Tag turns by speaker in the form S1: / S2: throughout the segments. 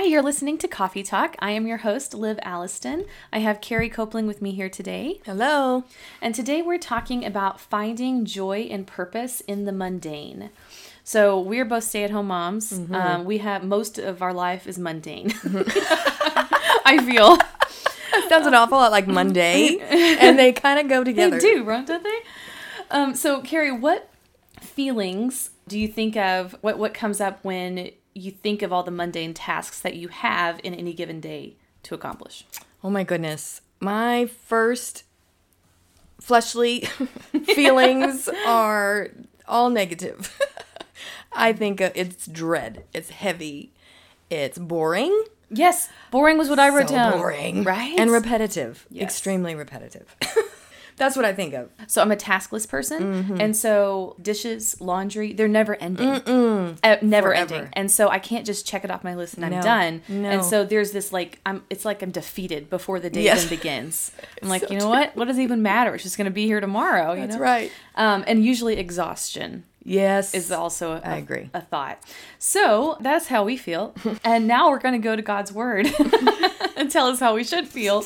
S1: Hi, you're listening to Coffee Talk. I am your host, Liv Alliston. I have Kari Copling with me here today.
S2: Hello.
S1: And today we're talking about finding joy and purpose in the mundane. So we're both stay-at-home moms. Um, we have most of our life is mundane. I feel
S2: Sounds an awful lot like Monday, and they kind of go together.
S1: they do, right? Don't they? Um, so Kari, what feelings do you think of? What what comes up when you think of all the mundane tasks that you have in any given day to accomplish?
S2: Oh my goodness. My first fleshly feelings are all negative. I think uh, it's dread. It's heavy. It's boring.
S1: Yes, boring was what I wrote
S2: so
S1: down.
S2: boring.
S1: right?
S2: And repetitive.
S1: Yes.
S2: Extremely repetitive. That's what I think of.
S1: So I'm a taskless person,
S2: Mm-hmm.
S1: and so dishes, laundry, they're never ending, uh, never
S2: Forever.
S1: ending, and so I can't just check it off my list and I'm
S2: No.
S1: done.
S2: No.
S1: And so there's this like I'm, it's like I'm defeated before the day
S2: Yes.
S1: even begins. I'm like, you know what? What does it even matter? It's just gonna be here tomorrow. You
S2: That's
S1: know?
S2: right.
S1: Um, and usually exhaustion
S2: Yes.
S1: is also a,
S2: I agree.
S1: a thought. So that's how we feel. and now we're going to go to God's word and tell us how we should feel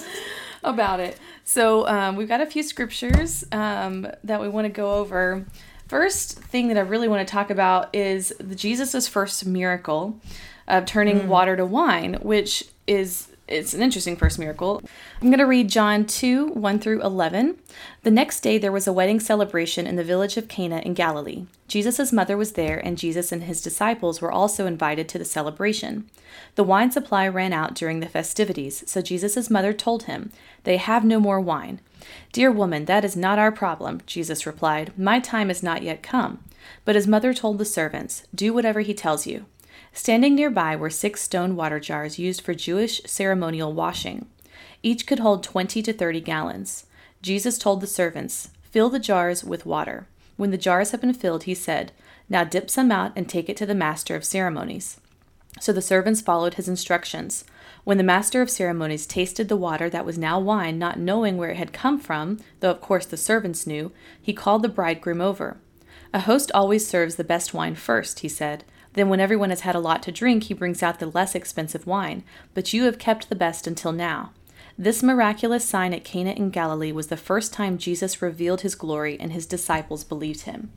S1: about it. So um, we've got a few scriptures um, that we want to go over. First thing that I really want to talk about is the Jesus' first miracle of turning water to wine, which is it's an interesting first miracle. I'm going to read John 2 1 through 11. The next day, there was a wedding celebration in the village of Cana in Galilee. Jesus' mother was there, and Jesus and his disciples were also invited to the celebration. The wine supply ran out during the festivities, so Jesus' mother told him, They have no more wine. Dear woman, that is not our problem, Jesus replied. My time has not yet come. But his mother told the servants, Do whatever he tells you. Standing nearby were six stone water jars used for Jewish ceremonial washing. Each could hold 20 to 30 gallons. Jesus told the servants, Fill the jars with water. When the jars had been filled, he said, Now dip some out and take it to the master of ceremonies. So the servants followed his instructions. When the master of ceremonies tasted the water that was now wine, not knowing where it had come from, though of course the servants knew, he called the bridegroom over. A host always serves the best wine first, he said. Then, when everyone has had a lot to drink, he brings out the less expensive wine. But you have kept the best until now. This miraculous sign at Cana in Galilee was the first time Jesus revealed his glory, and his disciples believed him.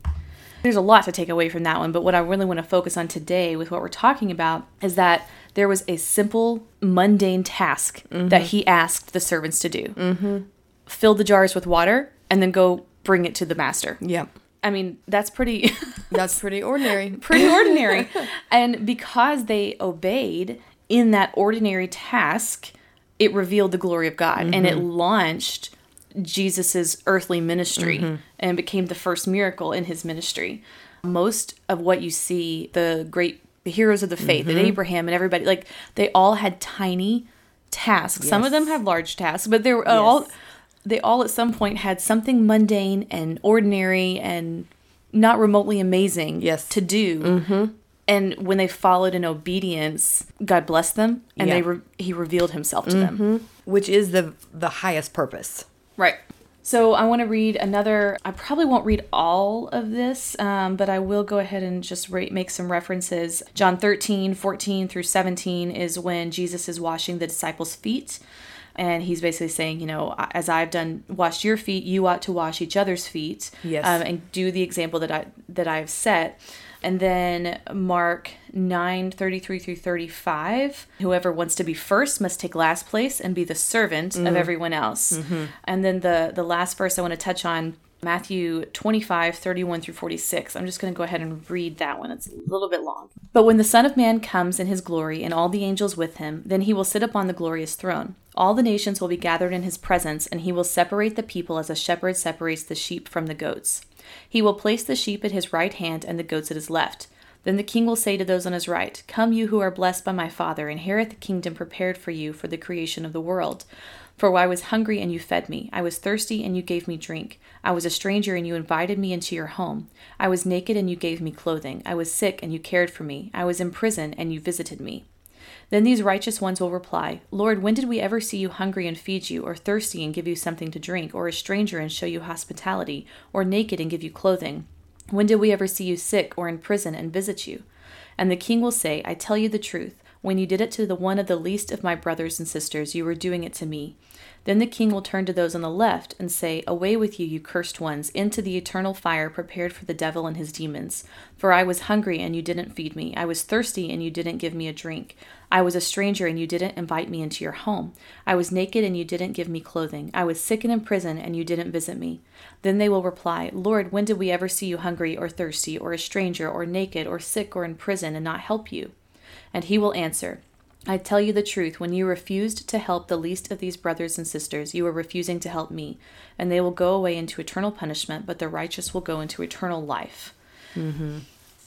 S1: There's a lot to take away from that one, but what I really want to focus on today with what we're talking about is that there was a simple, mundane task that he asked the servants to do mm-hmm. fill the jars with water and then go bring it to the master.
S2: Yep.
S1: I mean, that's pretty.
S2: That's pretty ordinary.
S1: pretty ordinary. and because they obeyed in that ordinary task, it revealed the glory of God and it mm-hmm. launched Jesus's earthly ministry mm-hmm. and became the first miracle in his ministry. Most of what you see, the great the heroes of the faith, and mm-hmm. Abraham and everybody, like they all had tiny tasks. Some of them have large tasks, but they were all they all at some point had something mundane and ordinary and not remotely amazing
S2: Yes.
S1: to do. Mm-hmm. And when they followed in obedience, God blessed them, and they re- He revealed Himself to them.
S2: Which is the the highest purpose.
S1: Right. So I want to read another. I probably won't read all of this, um, but I will go ahead and just re- make some references. John 13, 14 through 17 is when Jesus is washing the disciples' feet. And he's basically saying, you know, as I've done, washed your feet, you ought to wash each other's feet,
S2: Yes.
S1: um, and do the example that I that I've set. And then Mark 9, 33 through 35. Whoever wants to be first must take last place and be the servant of everyone else. And then the, the last verse I want to touch on, Matthew 25, 31 through 46. I'm just going to go ahead and read that one. It's a little bit long. But when the Son of Man comes in his glory and all the angels with him, then he will sit upon the glorious throne. All the nations will be gathered in his presence, and he will separate the people as a shepherd separates the sheep from the goats. He will place the sheep at his right hand and the goats at his left. Then the king will say to those on his right, Come, you who are blessed by my Father, inherit the kingdom prepared for you for the creation of the world. For I was hungry and you fed me. I was thirsty and you gave me drink. I was a stranger and you invited me into your home. I was naked and you gave me clothing. I was sick and you cared for me. I was in prison and you visited me. Then these righteous ones will reply, Lord, when did we ever see you hungry and feed you, or thirsty and give you something to drink, or a stranger and show you hospitality, or naked and give you clothing? When did we ever see you sick or in prison and visit you? And the king will say, I tell you the truth. When you did it to the one of the least of my brothers and sisters, you were doing it to me. Then the king will turn to those on the left and say, Away with you, you cursed ones, into the eternal fire prepared for the devil and his demons. For I was hungry, and you didn't feed me. I was thirsty, and you didn't give me a drink. I was a stranger, and you didn't invite me into your home. I was naked, and you didn't give me clothing. I was sick and in prison, and you didn't visit me. Then they will reply, Lord, when did we ever see you hungry, or thirsty, or a stranger, or naked, or sick, or in prison, and not help you? And he will answer, I tell you the truth, when you refused to help the least of these brothers and sisters, you were refusing to help me, and they will go away into eternal punishment, but the righteous will go into eternal life. Mm-hmm.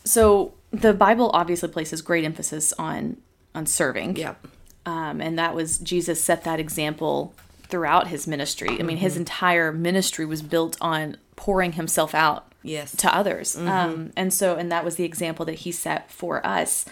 S1: So the Bible obviously places great emphasis on on serving.
S2: Yep.
S1: Um, and that was Jesus set that example throughout his ministry. I mean, his entire ministry was built on pouring himself out
S2: Yes.
S1: to others. Um, and so, and that was the example that he set for us.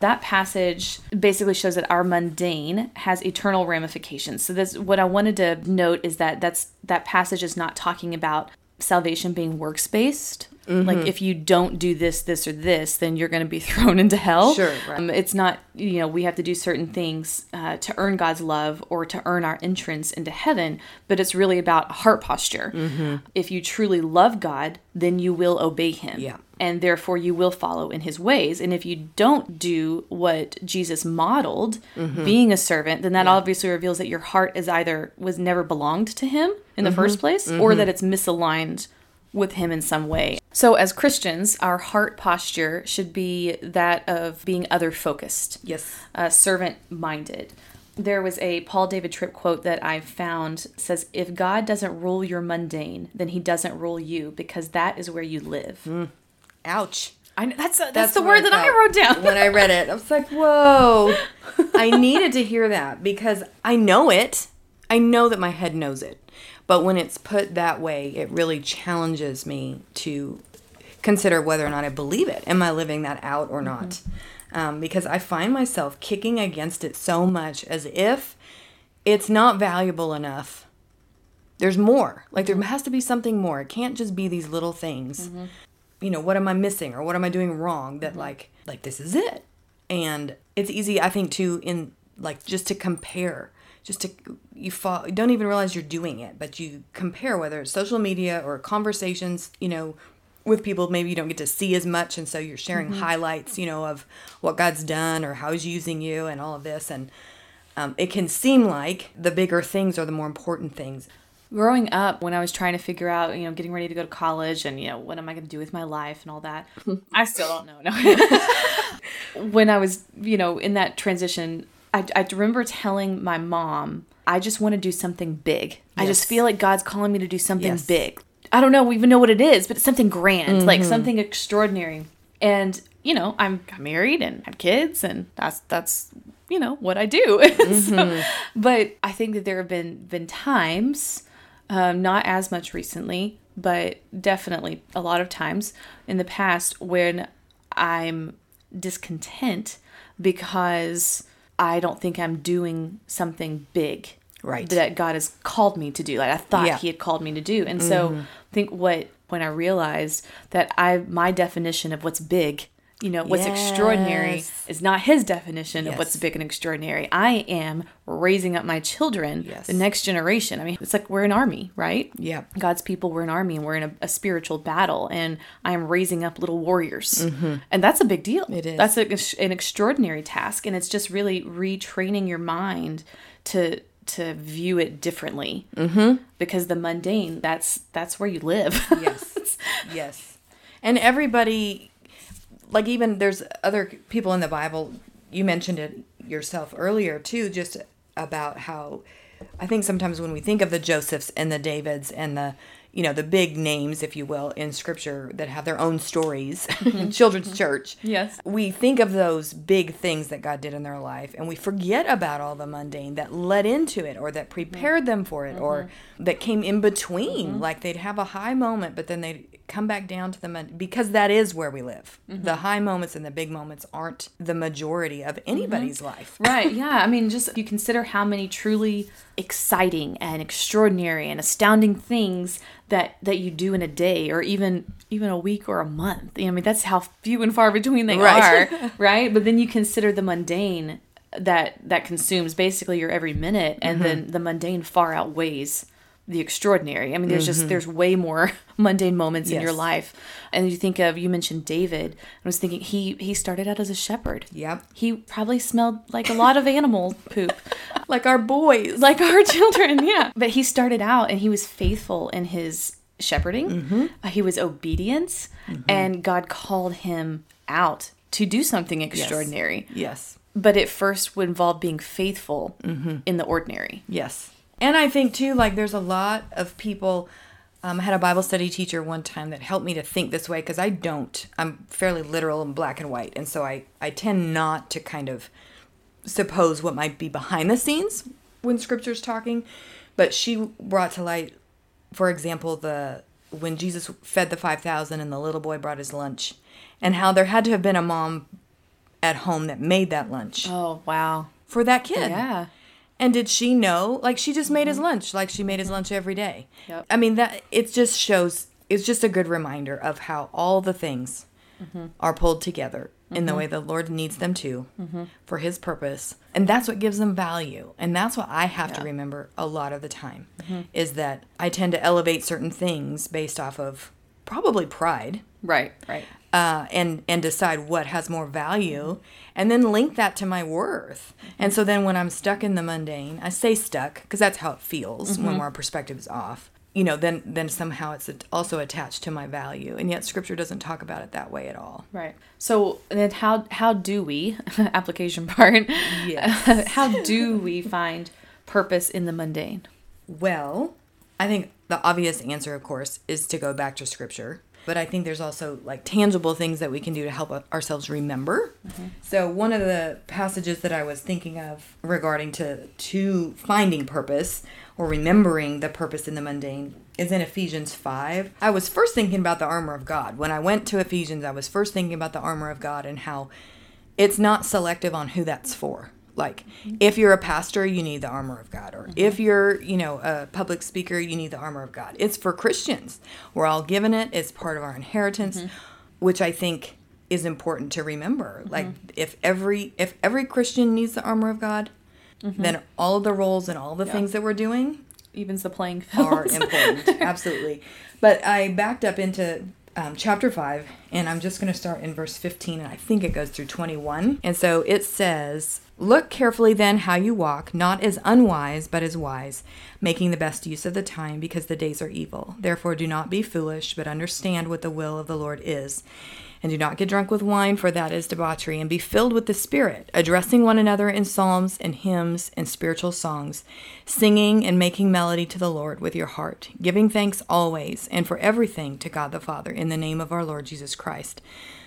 S1: That passage basically shows that our mundane has eternal ramifications. So this what I wanted to note is that that's that passage is not talking about salvation being works based. Like if you don't do this, this, or this, then you're going to be thrown into hell.
S2: Sure, right.
S1: Um, it's not you know we have to do certain things uh, to earn God's love or to earn our entrance into heaven, but it's really about heart posture.
S2: Mm-hmm.
S1: If you truly love God, then you will obey Him
S2: Yeah.
S1: and therefore you will follow in his ways. And if you don't do what Jesus modeled,
S2: Mm-hmm.
S1: being a servant, then that obviously reveals that your heart is either was never belonged to him in the
S2: Mm-hmm.
S1: first place, or that it's misaligned with him in some way. So as Christians, our heart posture should be that of being other focused
S2: Yes.
S1: uh, servant minded. There was a Paul David Tripp quote that I found says, "If God doesn't rule your mundane, then He doesn't rule you because that is where you live."
S2: Ouch.
S1: I know, that's that's, the word that I wrote down.
S2: when I read it. I was like, whoa. I needed to hear that because I know it. I know that my head knows it. But when it's put that way, it really challenges me to consider whether or not I believe it. Am I living that out or not? Mm-hmm. Um, because I find myself kicking against it so much as if it's not valuable enough. There's more. Like there has to be something more. It can't just be these little things mm-hmm. you know what am i missing or what am i doing wrong that mm-hmm. like like this is it and it's easy i think to in like just to compare just to you fall don't even realize you're doing it but you compare whether it's social media or conversations you know with people maybe you don't get to see as much and so you're sharing highlights you know of what god's done or how he's using you and all of this and um, it can seem like the bigger things are the more important things
S1: Growing up, when I was trying to figure out, you know, getting ready to go to college and, you know, what am I going to do with my life and all that, I still don't know. No. when I was, you know, in that transition, I, I remember telling my mom, I just want to do something big. I just feel like God's calling me to do something
S2: Yes.
S1: big. I don't know, we even know what it is, but it's something grand, like something extraordinary. And, you know, I'm married and have kids, and that's, that's, you know, what I do. So- but I think that there have been been times, um, not as much recently, but definitely a lot of times in the past when I'm discontent because I don't think I'm doing something big.
S2: Right.
S1: That God has called me to do. Like I thought
S2: Yeah. Mm-hmm.
S1: he had called me to do. And so I think what when I realized that I my definition of what's big, you know, what's extraordinary is not his definition of what's big and extraordinary. I am raising up my children,
S2: Yes.
S1: the next generation. I mean, it's like we're an army, right?
S2: Yeah.
S1: God's people, we're an army and we're in a, a spiritual battle, and I am raising up little warriors. And that's a big deal.
S2: Mm-hmm. It is.
S1: That's a, an extraordinary task. And it's just really retraining your mind to to view it differently mm-hmm. because the mundane that's that's where you live
S2: yes yes and everybody like even there's other people in the bible you mentioned it yourself earlier too just about how i think sometimes when we think of the josephs and the davids and the you know the big names if you will in scripture that have their own stories in children's church
S1: Yes.
S2: we think of those big things that god did in their life and we forget about all the mundane that led into it or that prepared them for it or mm-hmm. that came in between. Mm-hmm. Like they'd have a high moment but then they'd come back down to the because that is where we live. Mm-hmm. The high moments and the big moments aren't the majority of mm-hmm. anybody's life.
S1: Right yeah i mean just you consider how many truly exciting and extraordinary and astounding things that that you do in a day or even even a week or a month. I mean that's how few and far between they
S2: Right.
S1: are right? But then you consider the mundane that that consumes basically your every minute and mm-hmm. then the mundane far outweighs the extraordinary. I mean, there's just mm-hmm. there's way more mundane moments in your life. And you think of you mentioned David. I was thinking he he started out as a shepherd.
S2: Yep.
S1: He probably smelled like a lot of animal poop.
S2: Like our boys.
S1: like our children, yeah. But he started out and he was faithful in his shepherding. Mm-hmm. Uh, he was obedient, mm-hmm. and God called him out to do something extraordinary.
S2: Yes.
S1: But it first would involve being faithful in the ordinary.
S2: Yes. And I think too, like there's a lot of people. Um, I had a Bible study teacher one time that helped me to think this way because I don't. I'm fairly literal and black and white, and so I I tend not to kind of suppose what might be behind the scenes when Scripture's talking. But she brought to light, for example, the when Jesus fed the five thousand and the little boy brought his lunch, and how there had to have been a mom at home that made that lunch
S1: Oh, wow.
S2: for that kid.
S1: Yeah.
S2: And did she know? Like she just made his mm-hmm. lunch, like she made his lunch every day.
S1: Yep.
S2: I mean that it just shows. It's just a good reminder of how all the things mm-hmm. are pulled together in the mm-hmm. way the Lord needs them to for His purpose, and that's what gives them value. And that's what I have to remember a lot of the time is that I tend to elevate certain things based off of probably pride
S1: Right, right.
S2: Uh, and and decide what has more value, and then link that to my worth. And so then when I'm stuck in the mundane, I say stuck because that's how it feels when our perspective is off. You know, then then somehow it's also attached to my value, and yet Scripture doesn't talk about it that way at all.
S1: Right. So then how how do we application part?
S2: Yes.
S1: how do we find purpose in the mundane?
S2: Well, I think the obvious answer, of course, is to go back to scripture. But I think there's also like tangible things that we can do to help ourselves remember. Mm-hmm. So one of the passages that I was thinking of regarding to to finding purpose or remembering the purpose in the mundane is in Ephesians 5. I was first thinking about the armor of God. When I went to Ephesians, I was first thinking about the armor of God and how it's not selective on who that's for. Like, if you're a pastor, you need the armor of God, or mm-hmm. if you're, you know, a public speaker, you need the armor of God. It's for Christians. We're all given it. It's part of our inheritance, mm-hmm. which I think is important to remember. Mm-hmm. Like, if every if every Christian needs the armor of God, then all of the roles and all the things that we're doing
S1: Evens the playing field.
S2: are important. Absolutely. But I backed up into um, chapter 5, and I'm just going to start in verse 15, and I think it goes through 21. And so it says, Look carefully then how you walk, not as unwise, but as wise, making the best use of the time, because the days are evil. Therefore, do not be foolish, but understand what the will of the Lord is. And do not get drunk with wine, for that is debauchery, and be filled with the Spirit, addressing one another in psalms and hymns and spiritual songs, singing and making melody to the Lord with your heart, giving thanks always and for everything to God the Father in the name of our Lord Jesus Christ,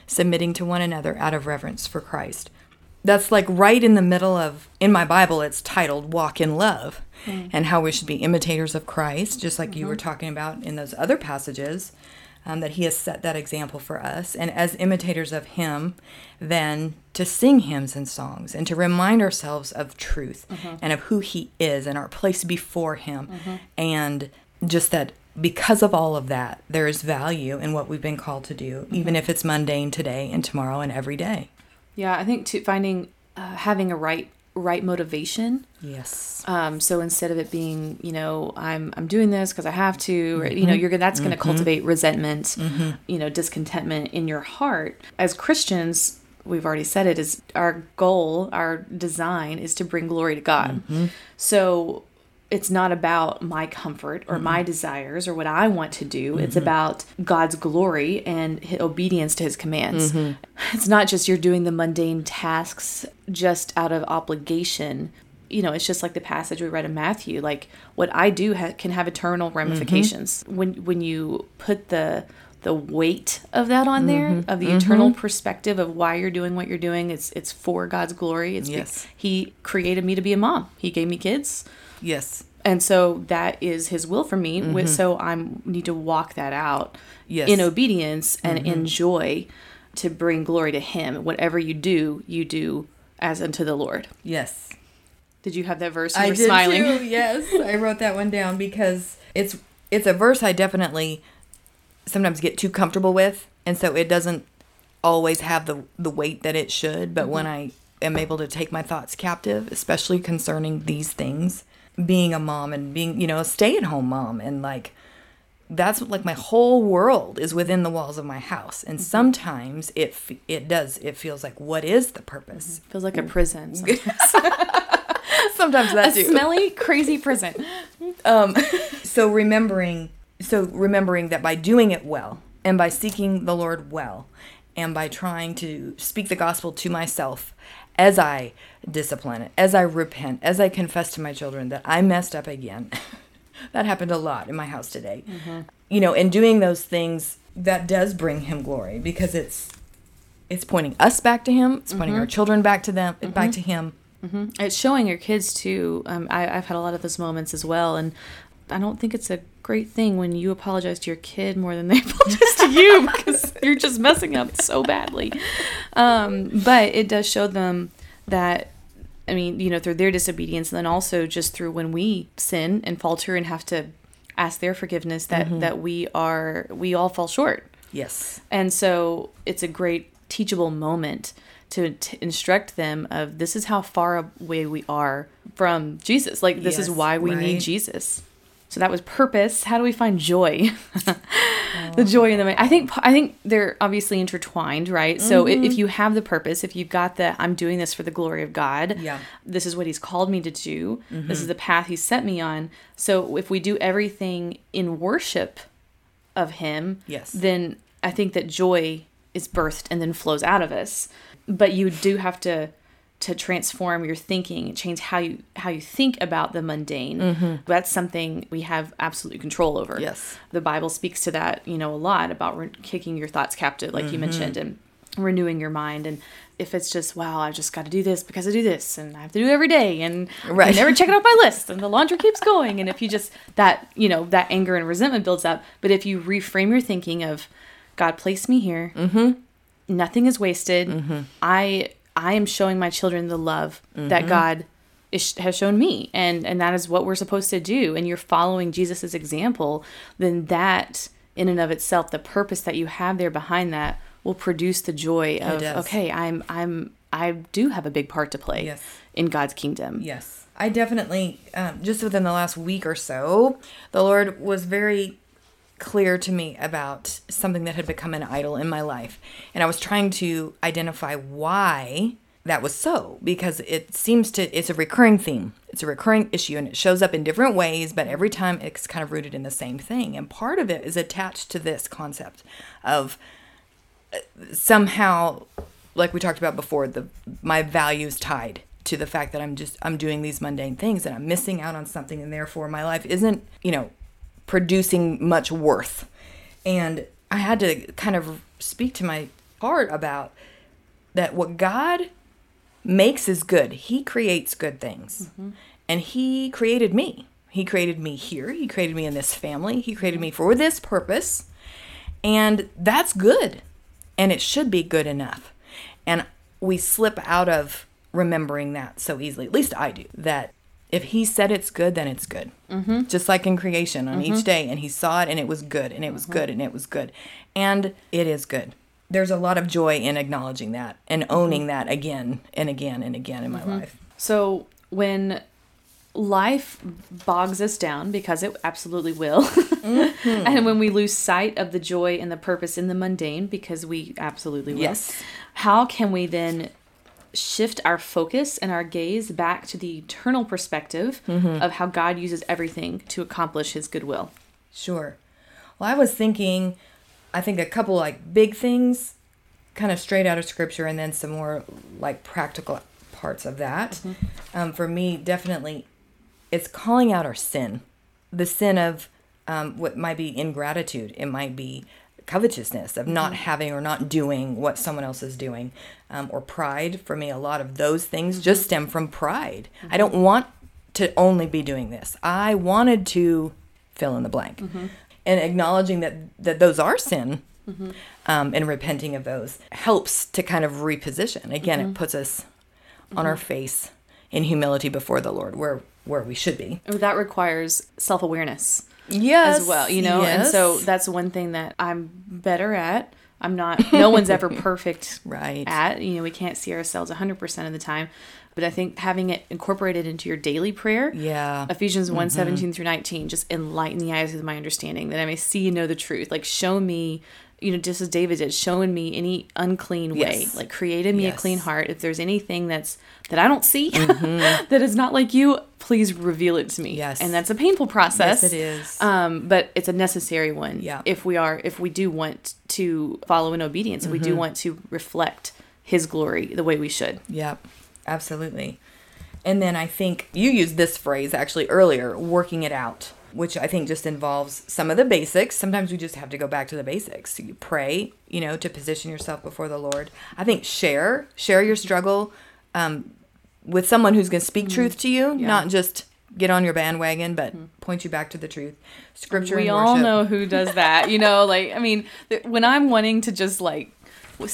S2: submitting to one another out of reverence for Christ. That's like right in the middle of, in my Bible, it's titled Walk in Love, mm. and how we should be imitators of Christ, just like you were mm-hmm. talking about in those other passages um, that he has set that example for us. And as imitators of him, then to sing hymns and songs and to remind ourselves of truth and of who he is and our place before him. And just that because of all of that, there is value in what we've been called to do, even if it's mundane today and tomorrow and every day.
S1: Yeah, I think to finding uh, having a right right motivation.
S2: Yes.
S1: Um, so instead of it being, you know, I'm I'm doing this because I have to, or, you know, mm-hmm. you're gonna that's going to cultivate resentment, mm-hmm. you know, discontentment in your heart. As Christians, we've already said it is our goal, our design is to bring glory to God. Mm-hmm. So it's not about my comfort or my mm-hmm. desires or what I want to do. It's mm-hmm. about God's glory and obedience to his commands. Mm-hmm. It's not just you're doing the mundane tasks just out of obligation. You know, it's just like the passage we read in Matthew. Like what I do ha- can have eternal ramifications. When when you put the the weight of that on there, of the eternal perspective of why you're doing what you're doing, it's it's for God's glory. It's be- He created me to be a mom. He gave me kids
S2: Yes.
S1: and so that is his will for me with mm-hmm. so i need to walk that out
S2: Yes.
S1: in obedience and mm-hmm. in joy to bring glory to him whatever you do you do as unto the lord
S2: Yes.
S1: did you have that verse you
S2: I
S1: were
S2: did
S1: smiling
S2: too. Yes, I wrote that one down because it's it's a verse I definitely sometimes get too comfortable with, and so it doesn't always have the the weight that it should. But when mm-hmm. I am able to take my thoughts captive, especially concerning these things. Being a mom and being, you know, a stay at home mom. And like that's like my whole world is within the walls of my house. And mm-hmm. sometimes it it does it feels like what is the purpose? Mm-hmm.
S1: Feels like a mm. prison.
S2: sometimes. That
S1: a smelly, crazy prison.
S2: Um, so remembering so remembering that by doing it well and by seeking the lord well and by trying to speak the gospel to myself as i discipline. It as i repent as i confess to my children that i messed up again. That happened a lot in my house today. You know and doing those things that does bring him glory because it's it's pointing us back to him. It's pointing our children back to them back to him.
S1: It's showing your kids too. Um, I, I've had a lot of those moments as well, and I don't think it's a great thing when you apologize to your kid more than they apologize to you because you're just messing up so badly. Um, but it does show them that. I mean, you know, through their disobedience, and then also just through when we sin and falter and have to ask their forgiveness, that mm-hmm. that we are we all fall short.
S2: yes
S1: And so it's a great teachable moment to, to instruct them of this is how far away we are from Jesus. Like this is why we need. Jesus. So that was purpose. How do we find joy? the joy in the I think I think they're obviously intertwined, right? So i if mm-hmm. you have the purpose, if you've got the I'm doing this for the glory of God,
S2: Yeah.
S1: this is what he's called me to do. This is mm-hmm. the path he's set me on. So if we do everything in worship of him,
S2: Yes.
S1: then I think that joy is birthed and then flows out of us. But you do have to to transform your thinking, change how you how you think about the mundane. Mm-hmm. That's something we have absolute control over.
S2: Yes.
S1: the Bible speaks to that, you know, a lot about re- kicking your thoughts captive, like you mm-hmm. mentioned, and renewing your mind. And if it's just wow, I've just got to do this because I do this, and I have to do it every day, and I never check it off my list, and the laundry keeps going. And if you just that you know that anger and resentment builds up, but if you reframe your thinking of God placed me here, mm-hmm. nothing is wasted. I I am showing my children the love that God is, has shown me, and and that is what we're supposed to do. And you're following Jesus's example, then that in and of itself, the purpose that you have there behind that will produce the joy of okay, I'm I'm I do have a big part to play
S2: Yes.
S1: in God's kingdom.
S2: Yes. I definitely, um, just within the last week or so, the Lord was very clear to me about something that had become an idol in my life. And I was trying to identify why that was so because it seems to, it's a recurring theme. It's a recurring issue and it shows up in different ways, but every time it's kind of rooted in the same thing. And part of it is attached to this concept of uh, somehow like we talked about before the my values tied to the fact that I'm just I'm doing these mundane things and I'm missing out on something and therefore my life isn't you know producing much worth and I had to kind of speak to my heart about that what God makes is good he creates good things mm-hmm. and he created me he created me here he created me in this family he created me for this purpose and that's good. And it should be good enough. And we slip out of remembering that so easily. At least I do. That if he said it's good, then it's good. Mm-hmm. Just like in creation on each mm-hmm. day. And he saw it and it was good and it was mm-hmm. good and it was good. And it is good. There's a lot of joy in acknowledging that and mm-hmm. owning that again and again and again in my life.
S1: So when life bogs us down because it absolutely will and when we lose sight of the joy and the purpose in the mundane because we absolutely will
S2: Yes.
S1: how can we then shift our focus and our gaze back to the eternal perspective of how god uses everything to accomplish his goodwill
S2: Sure. Well, I was thinking, I think a couple like big things, kind of straight out of scripture, and then some more like practical parts of that. Um, for me, definitely, it's calling out our sin, the sin of um, what might be ingratitude. It might be covetousness of not mm-hmm. having or not doing what someone else is doing, um, or pride. For me, a lot of those things just stem from pride. I mm-hmm. don't want to only be doing this. I wanted to fill in the blank, mm-hmm. and acknowledging that that those are sin, um, and repenting of those helps to kind of reposition. Again, it puts us on our face in humility before the Lord, where where we should be.
S1: Oh, that requires self-awareness
S2: Yes,
S1: as well, you know? And so that's one thing that I'm better at I'm not. No one's ever perfect
S2: Right.
S1: at. You know, we can't see ourselves 100% of the time. But I think having it incorporated into your daily prayer,
S2: Yeah.
S1: Ephesians 1 mm-hmm. 17 through 19, just enlighten the eyes of my understanding that I may see and know the truth. Like, show me, you know, just as David did, showing me any unclean way.
S2: Yes.
S1: Like, creating me a clean heart. If there's anything that's that I don't see that is not like you, please reveal it to me.
S2: Yes.
S1: And that's a painful process.
S2: Yes, it is.
S1: Um, but it's a necessary one.
S2: Yeah.
S1: If we are, if we do want to follow in obedience, if we
S2: Mm-hmm.
S1: do want to reflect His glory the way we should.
S2: Yep, absolutely. And then I think you used this phrase actually earlier, working it out, which I think just involves some of the basics. Sometimes we just have to go back to the basics. You pray, you know, to position yourself before the Lord. I think share, share your struggle um, with someone who's going to speak truth to you, not just get on your bandwagon, but point you back to the truth. Scripture
S1: we all know who does that. You know, like I mean, th- when I'm wanting to just like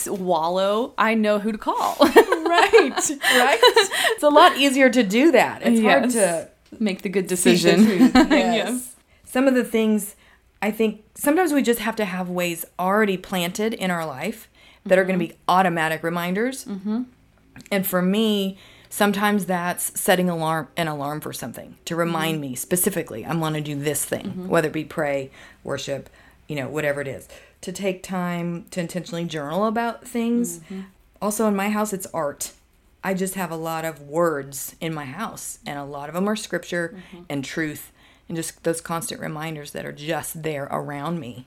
S1: wallow, I know who to call.
S2: right, right. It's a lot easier to do that. It's hard to
S1: Make the good
S2: Speak the
S1: decision.
S2: truth,
S1: yes.
S2: yes. Some of the things I think sometimes we just have to have ways already planted in our life that are going to mm-hmm. be automatic reminders. Mm-hmm. And for me, sometimes that's setting alarm an alarm for something to mm-hmm. remind me specifically I'm going to do this thing, mm-hmm. whether it be pray, worship, you know, whatever it is. To take time to intentionally journal about things. Also in my house it's art. I just have a lot of words in my house, and a lot of them are scripture and truth, and just those constant reminders that are just there around me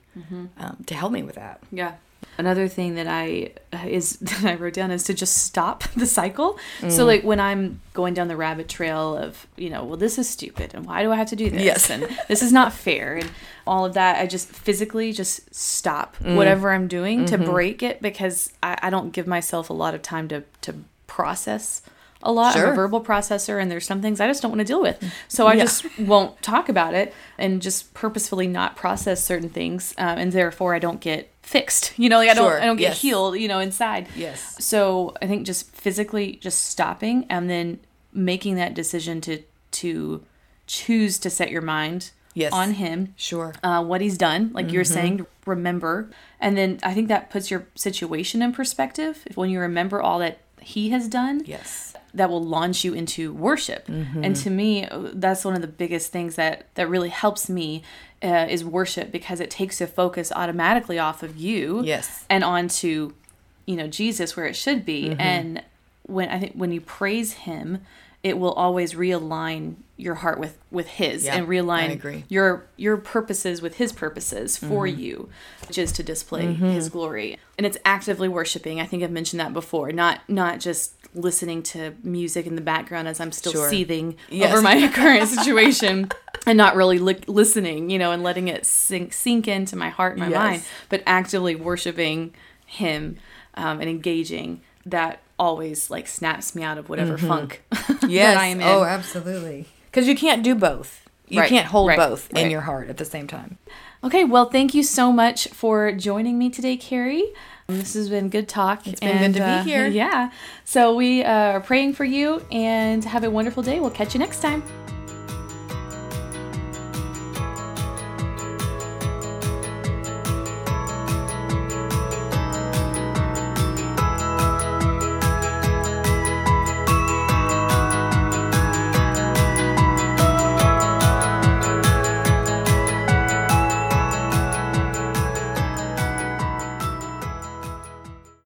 S2: um, to help me with that.
S1: Yeah. Another thing that I is that I wrote down is to just stop the cycle.
S2: Mm.
S1: So like when I'm going down the rabbit trail of you know, well this is stupid and why do I have to do this
S2: Yes.
S1: and this is not fair and all of that, I just physically just stop
S2: Mm.
S1: whatever I'm doing
S2: Mm-hmm.
S1: to break it because I, I don't give myself a lot of time to to process a lot. I'm a verbal processor, and there's some things I just don't want to deal with. So I
S2: Yeah.
S1: just won't talk about it and just purposefully not process certain things, um, and therefore I don't get fixed. You know, like I don't
S2: Sure.
S1: I don't get
S2: Yes.
S1: healed. You know, inside.
S2: Yes.
S1: So I think just physically just stopping and then making that decision to to choose to set your mind
S2: Yes.
S1: on Him
S2: Sure.
S1: uh, what he's done, like you're
S2: Mm-hmm.
S1: saying, remember. And then I think that puts your situation in perspective. If when you remember all that he has done,
S2: Yes.
S1: that will launch you into worship.
S2: Mm-hmm.
S1: And to me, that's one of the biggest things that that really helps me uh, is worship because it takes the focus automatically off of you
S2: Yes.
S1: and onto you know Jesus where it should be.
S2: Mm-hmm.
S1: And when I think when you praise Him, it will always realign your heart with with His
S2: Yeah,
S1: and realign your your purposes with His purposes for
S2: Mm-hmm.
S1: you, which is to display His glory. And it's actively worshiping. I think I've mentioned that before. Not not just listening to music in the background as I'm still
S2: Sure.
S1: seething
S2: Yes.
S1: over my current situation. And not really li- listening, you know, and letting it sink sink into my heart and my
S2: Yes.
S1: mind, but actively worshiping Him um, and engaging. That always like snaps me out of whatever funk
S2: Yes.
S1: that I am in.
S2: Oh, absolutely. Because you can't do both. You
S1: Right,
S2: can't hold
S1: right,
S2: both in your heart at the same time.
S1: Okay, well, thank you so much for joining me today, Kari. This has been good talk. It's
S2: been good to be here.
S1: Yeah. So we uh, are praying for you and have a wonderful day. We'll catch you next time.